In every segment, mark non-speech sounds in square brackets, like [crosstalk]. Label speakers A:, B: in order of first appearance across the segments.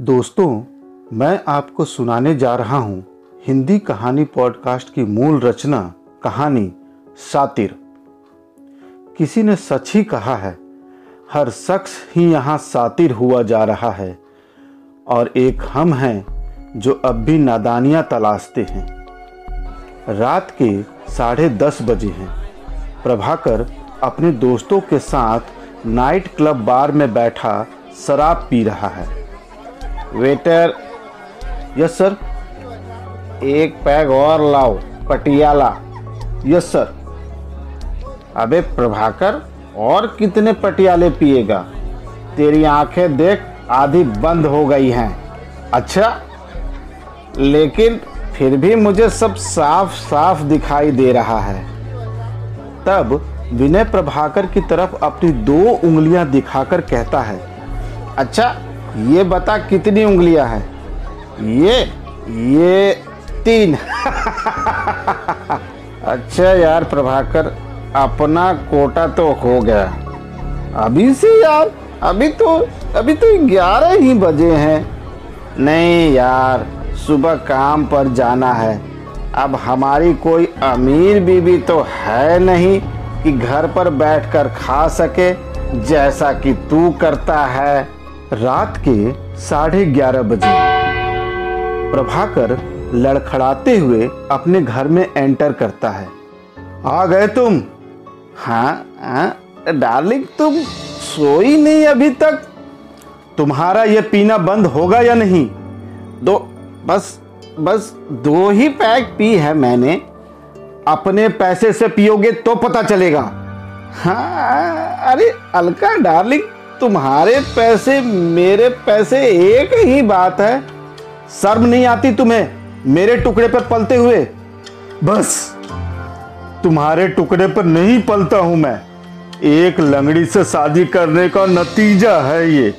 A: दोस्तों, मैं आपको सुनाने जा रहा हूँ हिंदी कहानी पॉडकास्ट की मूल रचना, कहानी सातिर। किसी ने सच ही कहा है, हर शख्स ही यहाँ सातिर हुआ जा रहा है, और एक हम हैं जो अब भी नादानियाँ तलाशते हैं। रात के साढ़े दस बजे हैं। प्रभाकर अपने दोस्तों के साथ नाइट क्लब बार में बैठा शराब पी रहा है।
B: वेटर।
A: यस सर
B: एक पैग और लाओ, पटियाला।
A: यस सर
B: अबे, प्रभाकर, और कितने पटियाले पिएगा? तेरी आँखें देख आधी बंद हो गई हैं। अच्छा लेकिन फिर भी मुझे सब साफ़ साफ़ दिखाई दे रहा है।
A: तब विनय प्रभाकर की तरफ़ अपनी दो उंगलियाँ दिखाकर कहता है
B: अच्छा ये बता कितनी उंगलियाँ हैं? ये ये तीन। [laughs] अच्छा यार प्रभाकर, अपना कोटा तो हो गया। अभी से यार, अभी तो अभी तो ग्यारह ही बजे हैं। नहीं यार, सुबह काम पर जाना है। अब हमारी कोई अमीर बीबी तो है नहीं कि घर पर बैठकर खा सके, जैसा कि तू करता है।
A: रात के साढ़े ग्यारह बजे। प्रभाकर लड़खड़ाते हुए अपने घर में एंटर करता है। आ गए तुम?
B: हाँ हाँ डार्लिंग, तुम सोई नहीं अभी तक।
A: तुम्हारा ये पीना बंद होगा या नहीं?
B: दो, बस बस दो ही पैक पी है मैंने।
A: अपने पैसे से पियोगे तो पता चलेगा।
B: हाँ अरे अलका, डार्लिंग तुम्हारे पैसे मेरे पैसे एक ही बात है।
A: शर्म नहीं आती तुम्हें मेरे टुकड़े पर पलते हुए? बस, तुम्हारे टुकड़े पर नहीं पलता हूँ मैं। एक लंगड़ी से शादी करने का नतीजा है ये।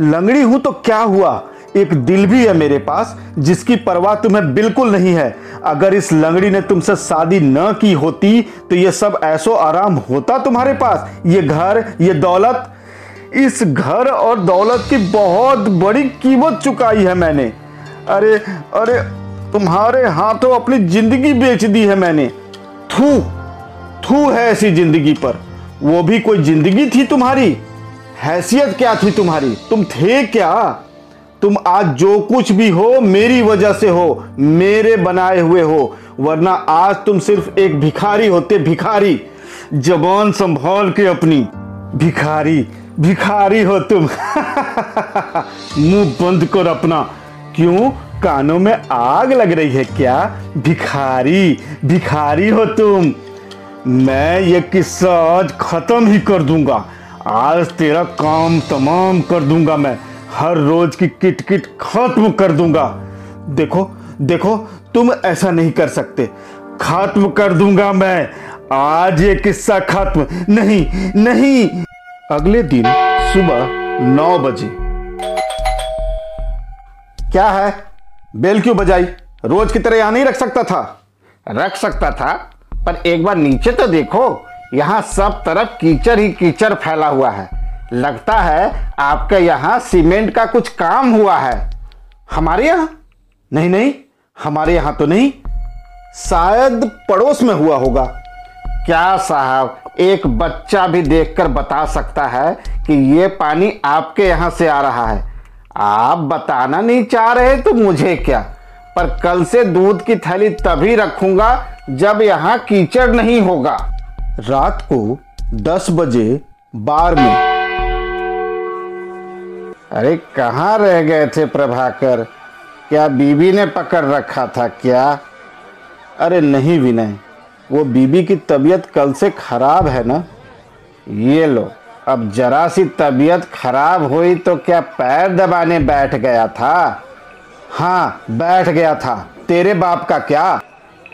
A: लंगड़ी हूँ तो क्या हुआ? एक दिल भी है मेरे पास, जिसकी परवाह तुम्हें बिल्कुल नहीं है। अगर इस लंगड़ी ने तुमसे शादी न की होती तो ये सब ऐसो आराम होता तुम्हारे पास। ये घर, ये दौलत इस घर और दौलत की बहुत बड़ी कीमत चुकाई है मैंने। अरे अरे, तुम्हारे हाथों अपनी ज़िंदगी बेच दी है मैंने। थू थू है ऐसी ज़िंदगी पर। वो भी कोई ज़िंदगी थी तुम्हारी? हैसियत क्या थी तुम्हारी? तुम थे क्या? तुम आज जो कुछ भी हो, मेरी वजह से हो, मेरे बनाए हुए हो। वरना आज तुम सिर्फ़ एक भिखारी होते, भिखारी। जबान संभाल के अपनी। भिखारी भिखारी हो तुम। मुँह बंद कर अपना। क्यों? कानों में आग लग रही है क्या? भिखारी भिखारी हो तुम। मैं ये किस्सा आज खत्म ही कर दूँगा। आज तेरा काम तमाम कर दूँगा मैं। हर रोज की किट किट खत्म कर दूँगा। देखो देखो, तुम ऐसा नहीं कर सकते। खत्म कर दूँगा मैं। आज ये किस्सा खत्म। नहीं नहीं। अगले दिन सुबह नौ बजे। क्या है? बेल क्यों बजाई? रोज की तरह यहाँ नहीं रख सकता था।
B: रख सकता था, पर एक बार नीचे तो देखो, यहाँ सब तरफ़ कीचड़ ही कीचड़ फैला हुआ है। लगता है आपके यहाँ सीमेंट का कुछ काम हुआ है।
A: हमारे यहाँ? नहीं नहीं, हमारे यहाँ तो नहीं। शायद पड़ोस में हुआ होगा।
B: क्या साहब, एक बच्चा भी देखकर बता सकता है कि ये पानी आपके यहाँ से आ रहा है। आप बताना नहीं चाह रहे तो मुझे क्या? पर कल से दूध की थैली तभी रखूँगा जब यहाँ कीचड़ नहीं होगा।
A: रात को दस बजे बार में।
B: अरे कहाँ रह गए थे प्रभाकर? क्या बीबी ने पकड़ रखा था क्या?
A: अरे नहीं विनय वो बीबी की तबीयत कल से खराब है ना?
B: ये लो, अब जरा सी तबीयत खराब हुई तो क्या पैर दबाने बैठ गया था?
A: हाँ बैठ गया था। तेरे बाप का क्या?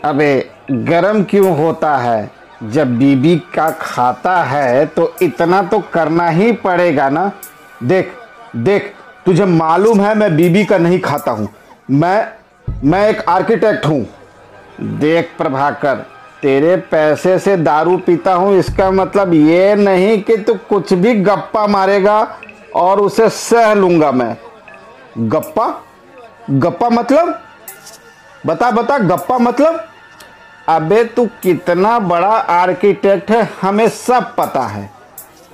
B: अबे, गरम क्यों होता है? जब बीबी का खाता है तो इतना तो करना ही पड़ेगा ना?
A: देख देख, तुझे मालूम है मैं बीबी का नहीं खाता हूँ। मैं मैं एक आर्किटेक्ट हूँ।
B: देख प्रभाकर तेरे पैसे से दारू पीता हूँ, इसका मतलब ये नहीं कि तू कुछ भी गप्पा मारेगा और उसे सह लूँगा मैं।
A: गप्पा? गप्पा मतलब? बता बता, गप्पा मतलब?
B: अबे, तू कितना बड़ा आर्किटेक्ट है, हमें सब पता है।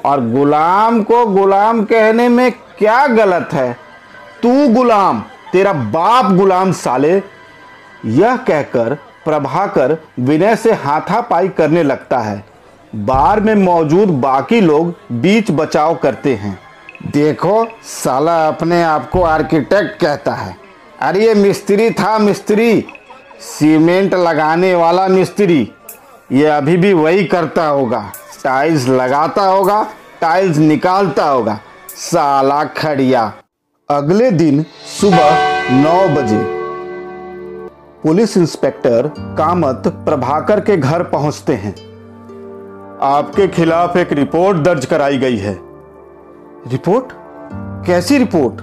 B: और गुलाम को गुलाम कहने में क्या गलत है?
A: तू गुलाम, तेरा बाप गुलाम साले। यह कहकर प्रभाकर विनय से हाथापाई करने लगता है। बार में मौजूद बाकी लोग बीच बचाव करते हैं।
B: देखो, साला अपने आप को आर्किटेक्ट कहता है। अरे, ये मिस्त्री था मिस्त्री। सीमेंट लगाने वाला मिस्त्री। ये अभी भी वही करता होगा। टाइल्स लगाता होगा, टाइल्स निकालता होगा। साला खड़िया।
A: अगले दिन सुबह नौ बजे पुलिस इंस्पेक्टर कामत प्रभाकर के घर पहुँचते हैं। आपके खिलाफ एक रिपोर्ट दर्ज कराई गई है। रिपोर्ट? कैसी रिपोर्ट?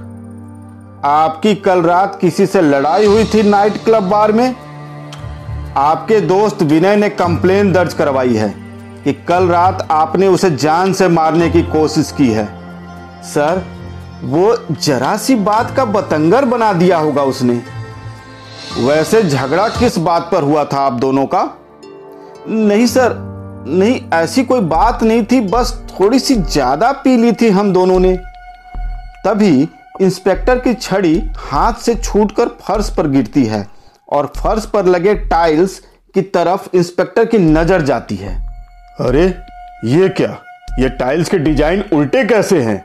A: आपकी कल रात किसी से लड़ाई हुई थी नाइट क्लब बार में? आपके दोस्त विनय ने कंप्लेन दर्ज करवाई है कि कल रात आपने उसे जान से मारने की कोशिश की है। सर, वो जरा सी बात का बतंगर बना दिया होगा उसने। वैसे झगड़ा किस बात पर हुआ था आप दोनों का? नहीं सर, नहीं, ऐसी कोई बात नहीं थी, बस थोड़ी सी ज़्यादा पी ली थी हम दोनों ने। तभी इंस्पेक्टर की छड़ी हाथ से छूटकर फर्श पर गिरती है और फर्श पर लगे टाइल्स की तरफ़ इंस्पेक्टर की नज़र जाती है। अरे, ये क्या? ये टाइल्स के डिज़ाइन उल्टे कैसे हैं?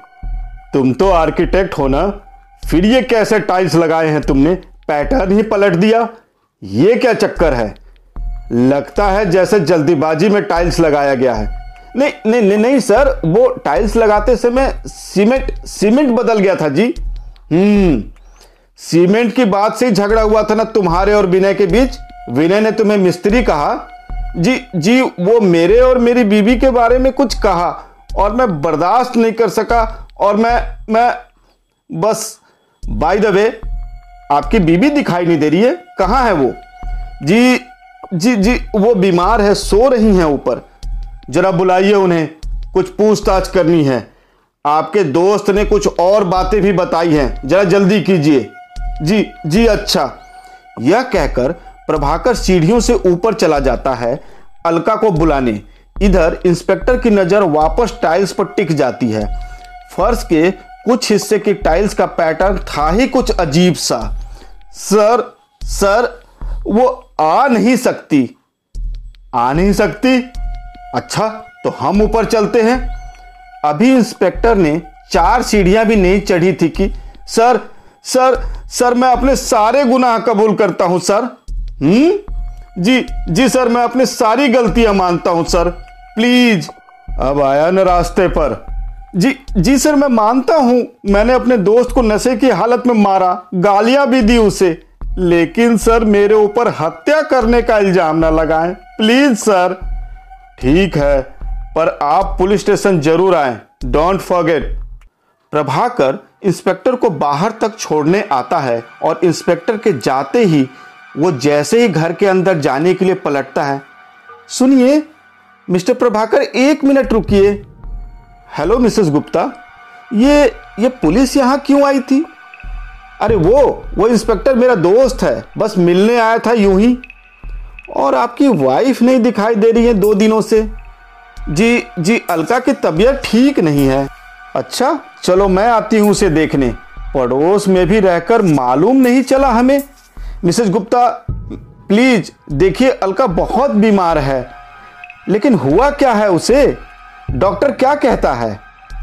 A: तुम तो आर्किटेक्ट हो ना, फिर ये कैसे टाइल्स लगाए हैं तुमने? पैटर्न ही पलट दिया। ये क्या चक्कर है? लगता है जैसे जल्दीबाजी में टाइल्स लगाया गया है। नहीं नहीं नहीं नहीं, सर, वो टाइल्स लगाते समय सीमेंट सीमेंट बदल गया था जी। हम्म सीमेंट की बात से ही झगड़ा हुआ था ना तुम्हारे और विनय के बीच। विनय ने तुम्हें मिस्त्री कहा। जी जी, वो मेरे और मेरी बीबी के बारे में कुछ कहा और मैं बर्दाश्त नहीं कर सका और मैं मैं, बस बाय द वे आपकी बीबी दिखाई नहीं दे रही है? कहाँ है वो? जी जी जी, वो बीमार है, सो रही हैं ऊपर। जरा बुलाइए उन्हें, कुछ पूछताछ करनी है। आपके दोस्त ने कुछ और बातें भी बताई हैं। जरा जल्दी कीजिए। जी जी अच्छा। यह कहकर प्रभाकर सीढ़ियों से ऊपर चला जाता है, अलका को बुलाने। इधर इंस्पेक्टर की नज़र वापस टाइल्स पर टिक जाती है। फर्श के कुछ हिस्से की टाइल्स का पैटर्न था ही कुछ अजीब सा। सर सर, वो आ नहीं सकती। आ नहीं सकती? अच्छा तो हम ऊपर चलते हैं। अभी इंस्पेक्टर ने चार सीढ़ियाँ भी नहीं चढ़ी थी कि, सर सर सर, मैं अपने सारे गुनाह कबूल करता हूँ, सर। हम्म? जी जी, सर, मैं अपनी सारी गलतियाँ मानता हूँ, सर। प्लीज़, अब आया न रास्ते पर। जी जी सर, मैं मानता हूँ, मैंने अपने दोस्त को नशे की हालत में मारा, गालियाँ भी दी उसे। लेकिन सर, मेरे ऊपर हत्या करने का इल्ज़ाम ना लगाएँ। Please sir. ठीक है, पर आप पुलिस स्टेशन ज़रूर आए। Don't forget. प्रभाकर इंस्पेक्टर को बाहर तक छोड़ने आता है और इंस्पेक्टर के जाते ही वो जैसे ही घर के अंदर जाने के लिए पलटता है। सुनिए, मिस्टर प्रभाकर, एक मिनट रुकिए। हेलो मिसेस गुप्ता ये ये पुलिस यहाँ क्यों आई थी? अरे वो वो इंस्पेक्टर मेरा दोस्त है। बस मिलने आया था यूँ ही। और आपकी वाइफ नहीं दिखाई दे रही है दो दिनों से। जी जी, अलका की तबीयत ठीक नहीं है। अच्छा चलो मैं आती हूँ उसे देखने। पड़ोस में भी रहकर मालूम नहीं चला हमें। मिसेस गुप्ता प्लीज़ देखिए, अलका बहुत बीमार है। लेकिन हुआ क्या है उसे? डॉक्टर क्या कहता है?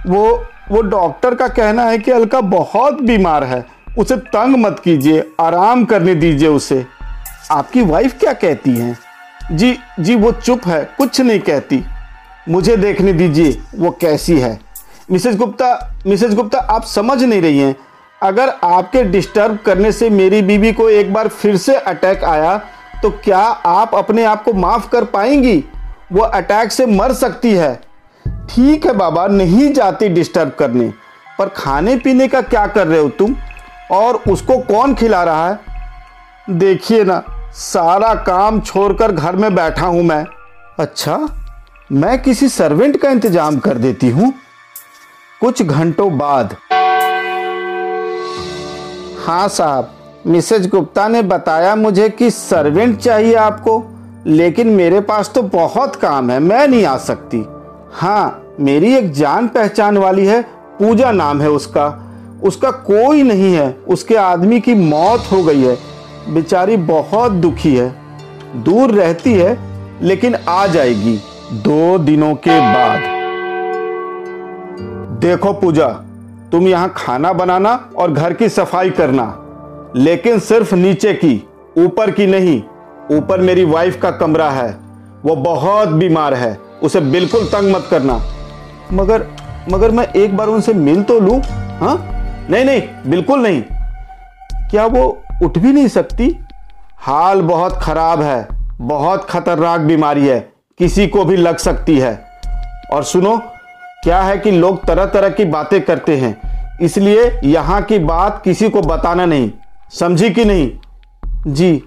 A: वो वो डॉक्टर का कहना है कि अलका बहुत बीमार है। उसे तंग मत कीजिए, आराम करने दीजिए उसे। आपकी वाइफ क्या कहती हैं? जी जी, वो चुप है, कुछ नहीं कहती। मुझे देखने दीजिए, वो कैसी है। मिसेस गुप्ता मिसेस गुप्ता, आप समझ नहीं रही हैं। अगर आपके डिस्टर्ब करने से मेरी बीबी को एक बार फिर से अटैक आया तो क्या आप अपने आप को माफ़ कर पाएँगी? वो अटैक से मर सकती है। ठीक है बाबा, नहीं जाती डिस्टर्ब करने। पर खाने पीने का क्या कर रहे हो तुम? और उसको कौन खिला रहा है? देखिए ना, सारा काम छोड़कर घर में बैठा हूँ मैं। अच्छा मैं किसी सर्वेंट का इंतज़ाम कर देती हूँ। कुछ घंटों बाद।
B: हाँ साहब, मिसेज गुप्ता ने बताया मुझे कि सर्वेंट चाहिए आपको, लेकिन मेरे पास तो बहुत काम है, मैं नहीं आ सकती। हाँ मेरी एक जान पहचान वाली है, पूजा नाम है उसका। उसका कोई नहीं है, उसके आदमी की मौत हो गई है। बेचारी बहुत दुखी है, दूर रहती है, लेकिन आ जाएगी दो दिनों के बाद। देखो पूजा, तुम यहाँ खाना बनाना और घर की सफ़ाई करना, लेकिन सिर्फ़ नीचे की, ऊपर की नहीं। ऊपर मेरी वाइफ का कमरा है, वो बहुत बीमार है। उसे बिल्कुल तंग मत करना। मगर मगर मैं एक बार उनसे मिल तो लू हाँ? नहीं नहीं, बिल्कुल नहीं। क्या वो उठ भी नहीं सकती? हाल बहुत खराब है, बहुत खतरनाक बीमारी है, किसी को भी लग सकती है। और सुनो, क्या है कि लोग तरह तरह की बातें करते हैं, इसलिए यहाँ की बात किसी को बताना नहीं। समझी कि नहीं? जी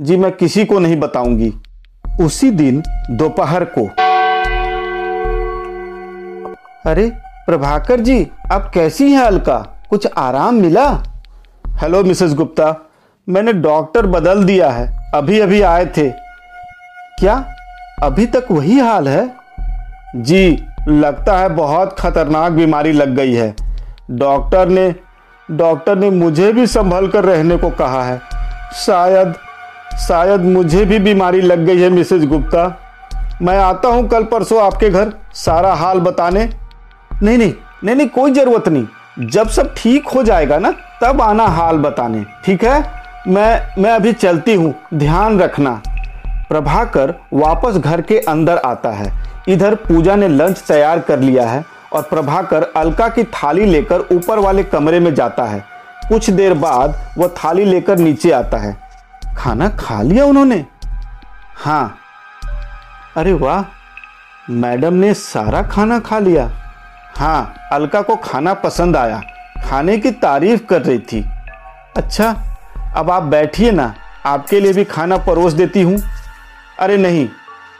B: जी, मैं किसी को नहीं बताऊँगी। उसी दिन दोपहर को अरे, प्रभाकर जी, आप कैसी हैं अलका कुछ आराम मिला? Hello, Mrs Gupta. मैंने डॉक्टर बदल दिया है। अभी अभी आए थे। क्या अभी तक वही हाल है? जी, लगता है बहुत खतरनाक बीमारी लग गई है। डॉक्टर ने डॉक्टर ने मुझे भी संभल कर रहने को कहा है। शायद शायद मुझे भी बीमारी लग गई है मिसेज गुप्ता। मैं आता हूँ कल परसों आपके घर, सारा हाल बताने। नहीं नहीं नहीं नहीं, कोई ज़रूरत नहीं। जब सब ठीक हो जाएगा ना, तब आना हाल बताने, ठीक है? मैं मैं अभी चलती हूँ, ध्यान रखना। प्रभाकर वापस घर के अंदर आता है। इधर पूजा ने लंच तैयार कर लिया है और प्रभाकर अलका की थाली लेकर ऊपर वाले कमरे में जाता है। कुछ देर बाद वह थाली लेकर नीचे आता है। खाना खा लिया उन्होंने? हाँ। अरे वाह, मैडम ने सारा खाना खा लिया। हाँ अलका को खाना पसंद आया। खाने की तारीफ़ कर रही थी। अच्छा अब आप बैठिए ना, आपके लिए भी खाना परोस देती हूँ। अरे नहीं,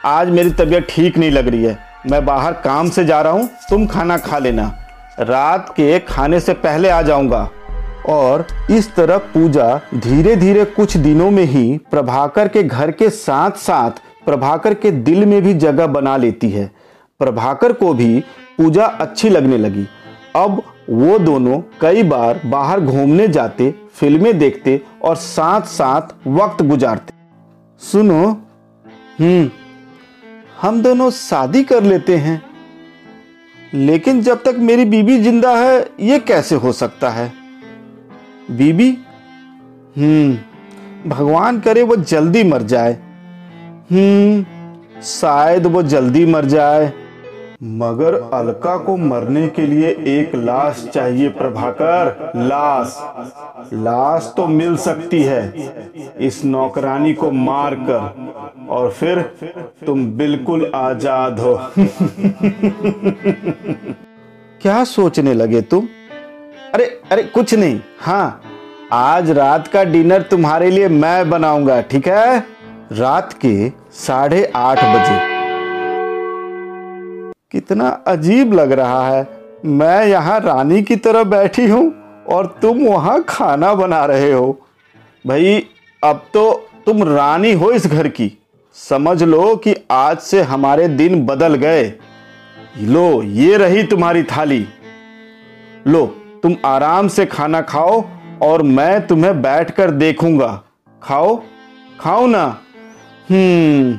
B: आज मेरी तबीयत ठीक नहीं लग रही है। मैं बाहर काम से जा रहा हूँ, तुम खाना खा लेना। रात के खाने से पहले आ जाऊँगा। और इस तरह पूजा धीरे धीरे कुछ दिनों में ही प्रभाकर के घर के साथ साथ प्रभाकर के दिल में भी जगह बना लेती है। प्रभाकर को भी पूजा अच्छी लगने लगी। अब वो दोनों कई बार बाहर घूमने जाते, फ़िल्में देखते और साथ साथ वक्त गुजारते। सुनो। हम्म हम दोनों शादी कर लेते हैं। लेकिन जब तक मेरी बीबी ज़िंदा है, ये कैसे हो सकता है? बीबी? हम्म भगवान करे वो जल्दी मर जाए। हम्म शायद वो जल्दी मर जाए। मगर अलका को मरने के लिए एक लाश चाहिए प्रभाकर। लाश। लाश तो मिल सकती है। इस नौकरानी को मार कर और फिर तुम बिल्कुल आज़ाद हो। [laughs] क्या सोचने लगे तुम? अरे अरे कुछ नहीं। हाँ आज रात का डिनर तुम्हारे लिए मैं बनाऊँगा, ठीक है? रात के साढ़े आठ बजे। कितना अजीब लग रहा है। मैं यहाँ रानी की तरह बैठी हूँ और तुम वहाँ खाना बना रहे हो। भाई, अब तो तुम रानी हो इस घर की। समझ लो कि आज से हमारे दिन बदल गए। लो, ये रही तुम्हारी थाली। लो, तुम आराम से खाना खाओ और मैं तुम्हें बैठकर देखूँगा। खाओ? खाओ ना। हम्म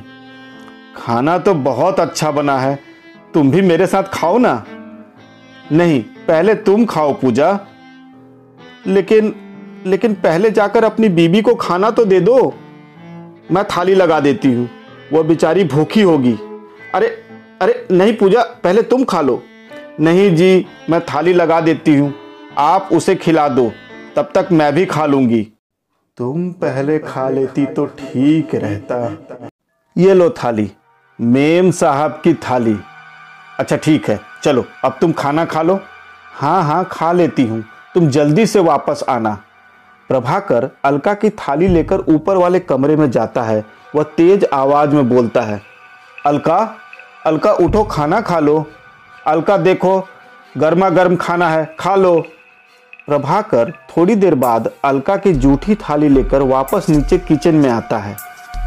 B: खाना तो बहुत अच्छा बना है। तुम भी मेरे साथ खाओ ना। नहीं, पहले तुम खाओ पूजा। लेकिन लेकिन पहले जाकर अपनी बीबी को खाना तो दे दो। मैं थाली लगा देती हूँ। वो बेचारी भूखी होगी। अरे अरे नहीं पूजा, पहले तुम खा लो। नहीं जी, मैं थाली लगा देती हूँ। आप उसे खिला दो। तब तक मैं भी खा लूँगी। तुम पहले खा लेती तो ठीक रहता। ये लो थाली। मेम साहब की थाली। अच्छा ठीक है। चलो, अब तुम खाना खा लो। हाँ हाँ खा लेती हूँ। तुम जल्दी से वापस आना। प्रभाकर अलका की थाली लेकर ऊपर वाले कमरे में जाता है। वह तेज आवाज़ में बोलता है, अलका अलका, उठो, खाना खा लो। अलका, देखो गर्मा गर्म खाना है, खा लो।
A: प्रभाकर थोड़ी देर बाद अलका की जूठी थाली लेकर वापस नीचे किचन में आता है।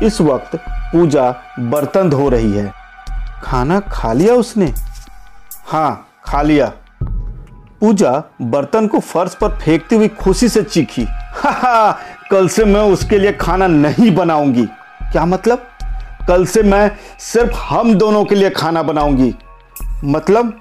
A: इस वक्त पूजा बर्तन धो रही है। खाना खा लिया उसने? हाँ खा लिया। पूजा बर्तन को फर्श पर फेंकती हुई खुशी से चीखी। हा कल से मैं उसके लिए खाना नहीं बनाऊँगी। क्या मतलब? कल से मैं सिर्फ़ हम दोनों के लिए खाना बनाऊँगी। मतलब?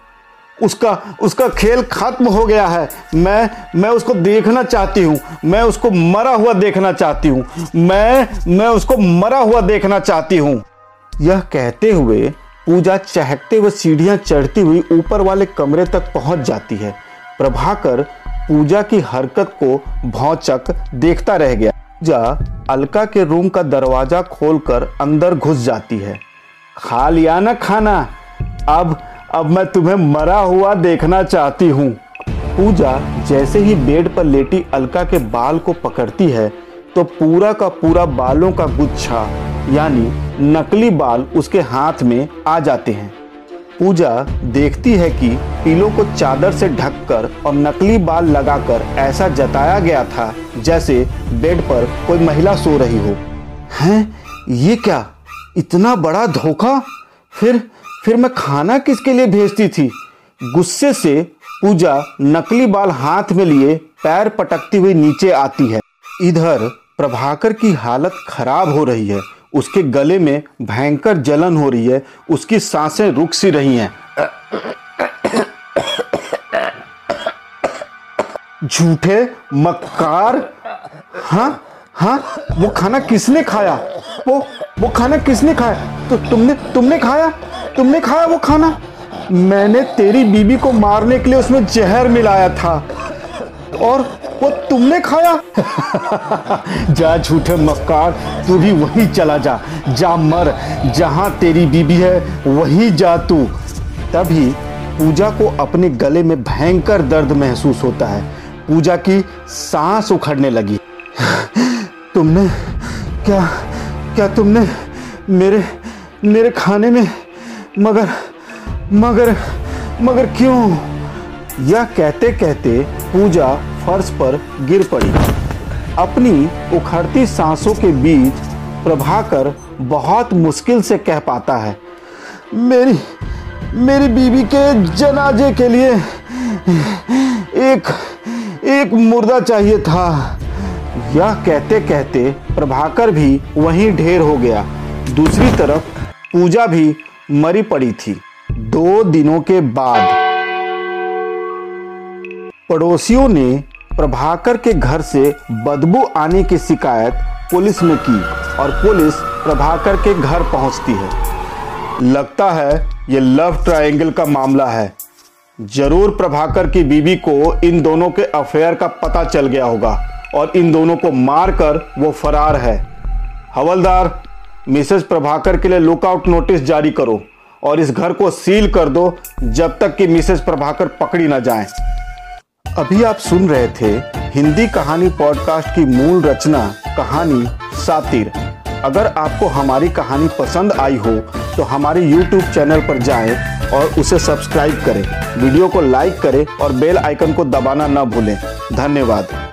A: उसका उसका खेल खत्म हो गया है। मैं मैं उसको देखना चाहती हूँ। मैं उसको मरा हुआ देखना चाहती हूँ। मैं मैं उसको मरा हुआ देखना चाहती हूँ। यह कहते हुए पूजा चहकते हुए सीढ़ियाँ चढ़ती हुई ऊपर वाले कमरे तक पहुँच जाती है। प्रभाकर पूजा की हरकत को भौचक देखता रह गया। पूजा अलका के रूम का दरवाज़ा खोलकर अंदर घुस जाती है। खा लिया ना खाना। अब अब मैं तुम्हें मरा हुआ देखना चाहती हूँ। पूजा जैसे ही बेड पर लेटी अलका के बाल को पकड़ती है तो पूरा का पूरा बालों का गुच्छा यानी नकली बाल उसके हाथ में आ जाते हैं। पूजा देखती है कि पीलो को चादर से ढककर और नकली बाल लगाकर ऐसा जताया गया था जैसे बेड पर कोई महिला सो रही हो। हैं? ये क्या? इतना बड़ा धोखा? फिर फिर मैं खाना किसके लिए भेजती थी? गुस्से से पूजा नकली बाल हाथ में लिए पैर पटकती हुई नीचे आती है। इधर प्रभाकर की हालत खराब हो रही है। उसके गले में भयंकर जलन हो रही है, उसकी साँसें रुक सी रही हैं। झूठे मक्कार हाँ हाँ वो खाना किसने खाया? वो वो खाना किसने खाया? तो तुमने तुमने खाया? तुमने खाया वो खाना? मैंने तेरी बीबी को मारने के लिए उसमें जहर मिलाया था। और वो तुमने खाया? [laughs] जा झूठे मक्कार, तू भी वहीं चला जा। जा मर, जहाँ तेरी बीबी है, वहीं जा तू। तभी पूजा को अपने गले में भयंकर दर्द महसूस होता है। पूजा की सांस उखड़ने लगी। [laughs] तुमने, क्या क्या तुमने मेरे मेरे खाने में मगर मगर मगर क्यों? यह कहते कहते पूजा फर्श पर गिर पड़ी। अपनी उखड़ती सांसों के बीच प्रभाकर बहुत मुश्किल से कह पाता है, मेरी मेरी बीवी के जनाजे के लिए एक एक मुर्दा चाहिए था। यह कहते कहते प्रभाकर भी वहीं ढेर हो गया। दूसरी तरफ़ पूजा भी मरी पड़ी थी। दो दिनों के बाद पड़ोसियों ने प्रभाकर के घर से बदबू आने की शिकायत पुलिस में की और पुलिस प्रभाकर के घर पहुँचती है। लगता है ये लव ट्रायंगल का मामला है। ज़रूर प्रभाकर की बीबी को इन दोनों के अफेयर का पता चल गया होगा और इन दोनों को मारकर वो फरार है। हवलदार, मिसेस प्रभाकर के लिए लुकआउट नोटिस जारी करो और इस घर को सील कर दो जब तक कि मिसेस प्रभाकर पकड़ी ना जाएँ। अभी आप सुन रहे थे हिंदी कहानी पॉडकास्ट की मूल रचना, कहानी सातिर। अगर आपको हमारी कहानी पसंद आई हो तो हमारे YouTube चैनल पर जाएँ और उसे सब्सक्राइब करें। वीडियो को लाइक करें और बेल आइकन को दबाना न भूलें। धन्यवाद।